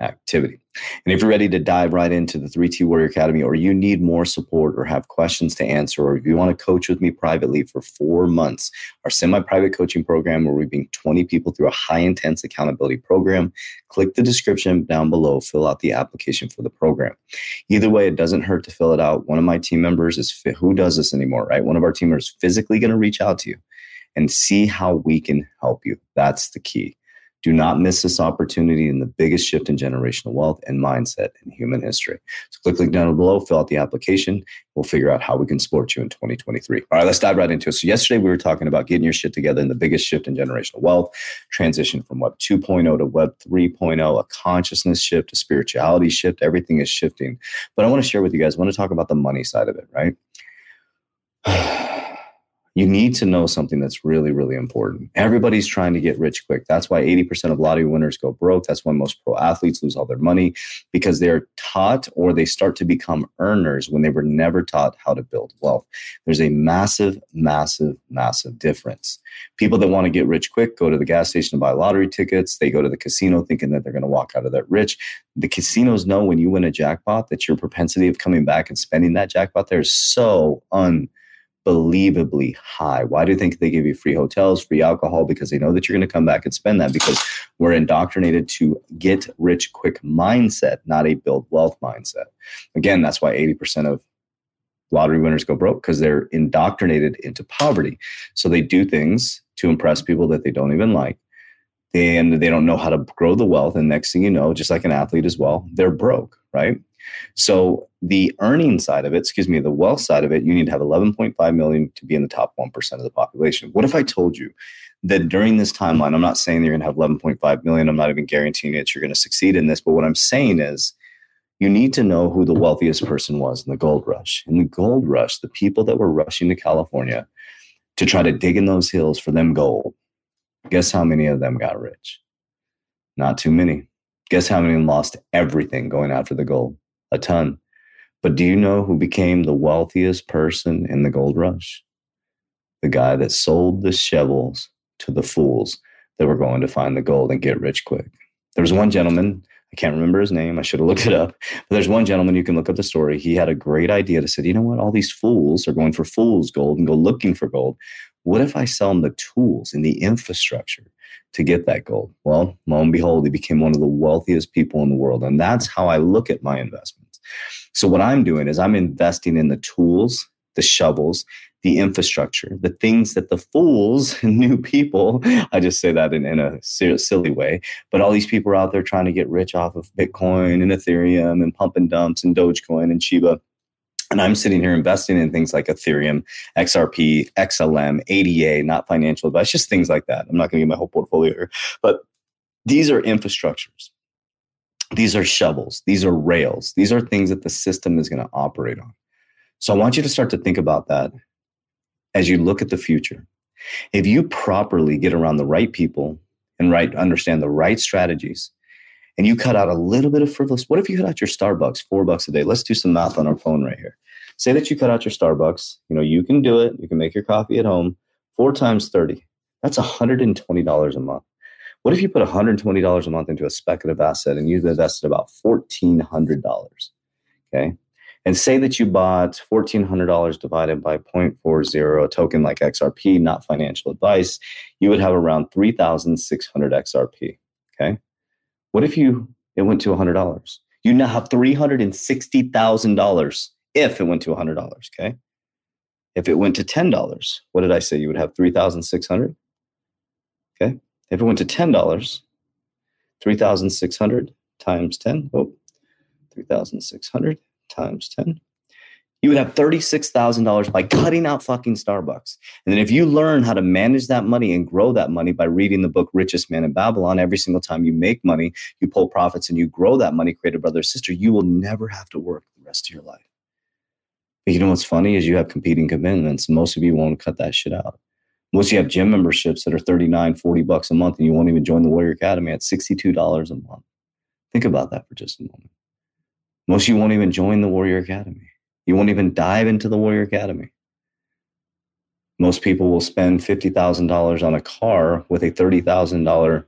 activity. And if you're ready to dive right into the 3T Warrior Academy, or you need more support, or have questions to answer, or if you want to coach with me privately for four months, our semi private coaching program, where we bring 20 people through a high intense accountability program, click the description down below, fill out the application for the program. Either way, it doesn't hurt to fill it out. One of my team members is who does this anymore, right? One of our team members is physically going to reach out to you and see how we can help you. That's the key. Do not miss this opportunity in the biggest shift in generational wealth and mindset in human history. So click link down below, fill out the application. We'll figure out how we can support you in 2023. All right, let's dive right into it. So yesterday we were talking about getting your shit together in the biggest shift in generational wealth, transition from Web 2.0 to Web 3.0, a consciousness shift, a spirituality shift. Everything is shifting. But I want to share with you guys, I want to talk about the money side of it, right? You need to know something that's really, really important. Everybody's trying to get rich quick. That's why 80% of lottery winners go broke. That's why most pro athletes lose all their money because they're taught or they start to become earners when they were never taught how to build wealth. There's a massive, massive, massive difference. People that want to get rich quick go to the gas station to buy lottery tickets. They go to the casino thinking that they're going to walk out of that rich. The casinos know when you win a jackpot that your propensity of coming back and spending that jackpot there is so un unbelievably high. Why do you think they give you free hotels, free alcohol? Because they know that you're going to come back and spend that because we're indoctrinated to get rich quick mindset, not a build wealth mindset. Again, that's why 80% of lottery winners go broke because they're indoctrinated into poverty. So they do things to impress people that they don't even like. And they don't know how to grow the wealth. And next thing you know, just like an athlete as well, they're broke, right? So the earning side of it, excuse me, the wealth side of it, you need to have 11.5 million to be in the top 1% of the population. What if I told you that during this timeline, I'm not saying you're going to have 11.5 million. I'm not even guaranteeing that you're going to succeed in this. But what I'm saying is you need to know who the wealthiest person was in the gold rush. In the gold rush, the people that were rushing to California to try to dig in those hills for them gold, guess how many of them got rich? Not too many. Guess how many lost everything going after the gold? A ton. But do you know who became the wealthiest person in the gold rush? The guy that sold the shovels to the fools that were going to find the gold and get rich quick. There was one gentleman, I can't remember his name, I should have looked it up, but there's one gentleman, you can look up the story. He had a great idea to say, you know what, all these fools are going for fool's gold and go looking for gold. What if I sell them the tools and the infrastructure to get that gold? Well, lo and behold, he became one of the wealthiest people in the world. And that's how I look at my investments. So, what I'm doing is I'm investing in the tools, the shovels, the infrastructure, the things that the fools and new people, I just say that in, in a silly way, but all these people are out there trying to get rich off of Bitcoin and Ethereum and pump and dumps and Dogecoin and Shiba. And I'm sitting here investing in things like Ethereum, XRP, XLM, ADA, not financial advice, just things like that. I'm not going to get my whole portfolio here, but these are infrastructures. These are shovels. These are rails. These are things that the system is going to operate on. So I want you to start to think about that as you look at the future. If you properly get around the right people and right understand the right strategies, and you cut out a little bit of frivolous, what if you cut out your Starbucks four bucks a day? Let's do some math on our phone right here. Say that you cut out your Starbucks. You know, you can do it. You can make your coffee at home. Four times 30. That's $120 a month. What if you put $120 a month into a speculative asset and you've invested about $1,400? Okay. And say that you bought $1,400 divided by 0.40, a token like XRP, not financial advice, you would have around 3,600 XRP. Okay. What if you it went to $100? You now have $360,000 if it went to $100. Okay. If it went to $10, what did I say? You would have 3,600. Okay. If it went to $10, 3,600 times 10. Oh, 3,600 times 10. You would have $36,000 by cutting out fucking Starbucks. And then if you learn how to manage that money and grow that money by reading the book Richest Man in Babylon, every single time you make money, you pull profits and you grow that money, create a brother or sister, you will never have to work the rest of your life. But you know what's funny is you have competing commitments. Most of you won't cut that shit out. Most you have gym memberships that are 39, 40 bucks a month, and you won't even join the Warrior Academy at $62 a month. Think about that for just a moment. Most of you won't even join the Warrior Academy. You won't even dive into the Warrior Academy. Most people will spend $50,000 on a car with a $30,000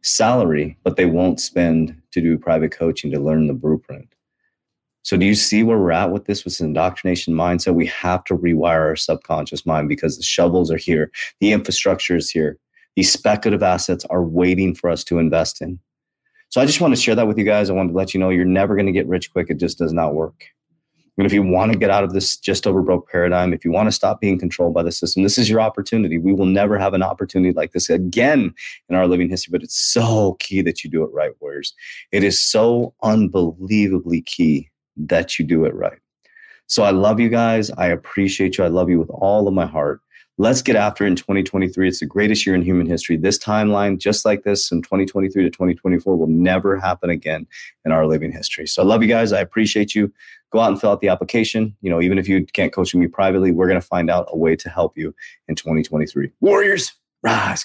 salary, but they won't spend to do private coaching to learn the blueprint. So, do you see where we're at with this? With indoctrination mindset, we have to rewire our subconscious mind because the shovels are here, the infrastructure is here, these speculative assets are waiting for us to invest in. So I just want to share that with you guys. I want to let you know you're never going to get rich quick. It just does not work. And if you want to get out of this just over broke paradigm, if you want to stop being controlled by the system, this is your opportunity. We will never have an opportunity like this again in our living history, but it's so key that you do it right, Warriors. It is so unbelievably key that you do it right. So I love you guys. I appreciate you. I love you with all of my heart. Let's get after it in 2023. It's the greatest year in human history. This timeline, just like this from 2023 to 2024, will never happen again in our living history. So I love you guys. I appreciate you. Go out and fill out the application. You know, even if you can't coach me privately, we're going to find out a way to help you in 2023. Warriors, rise.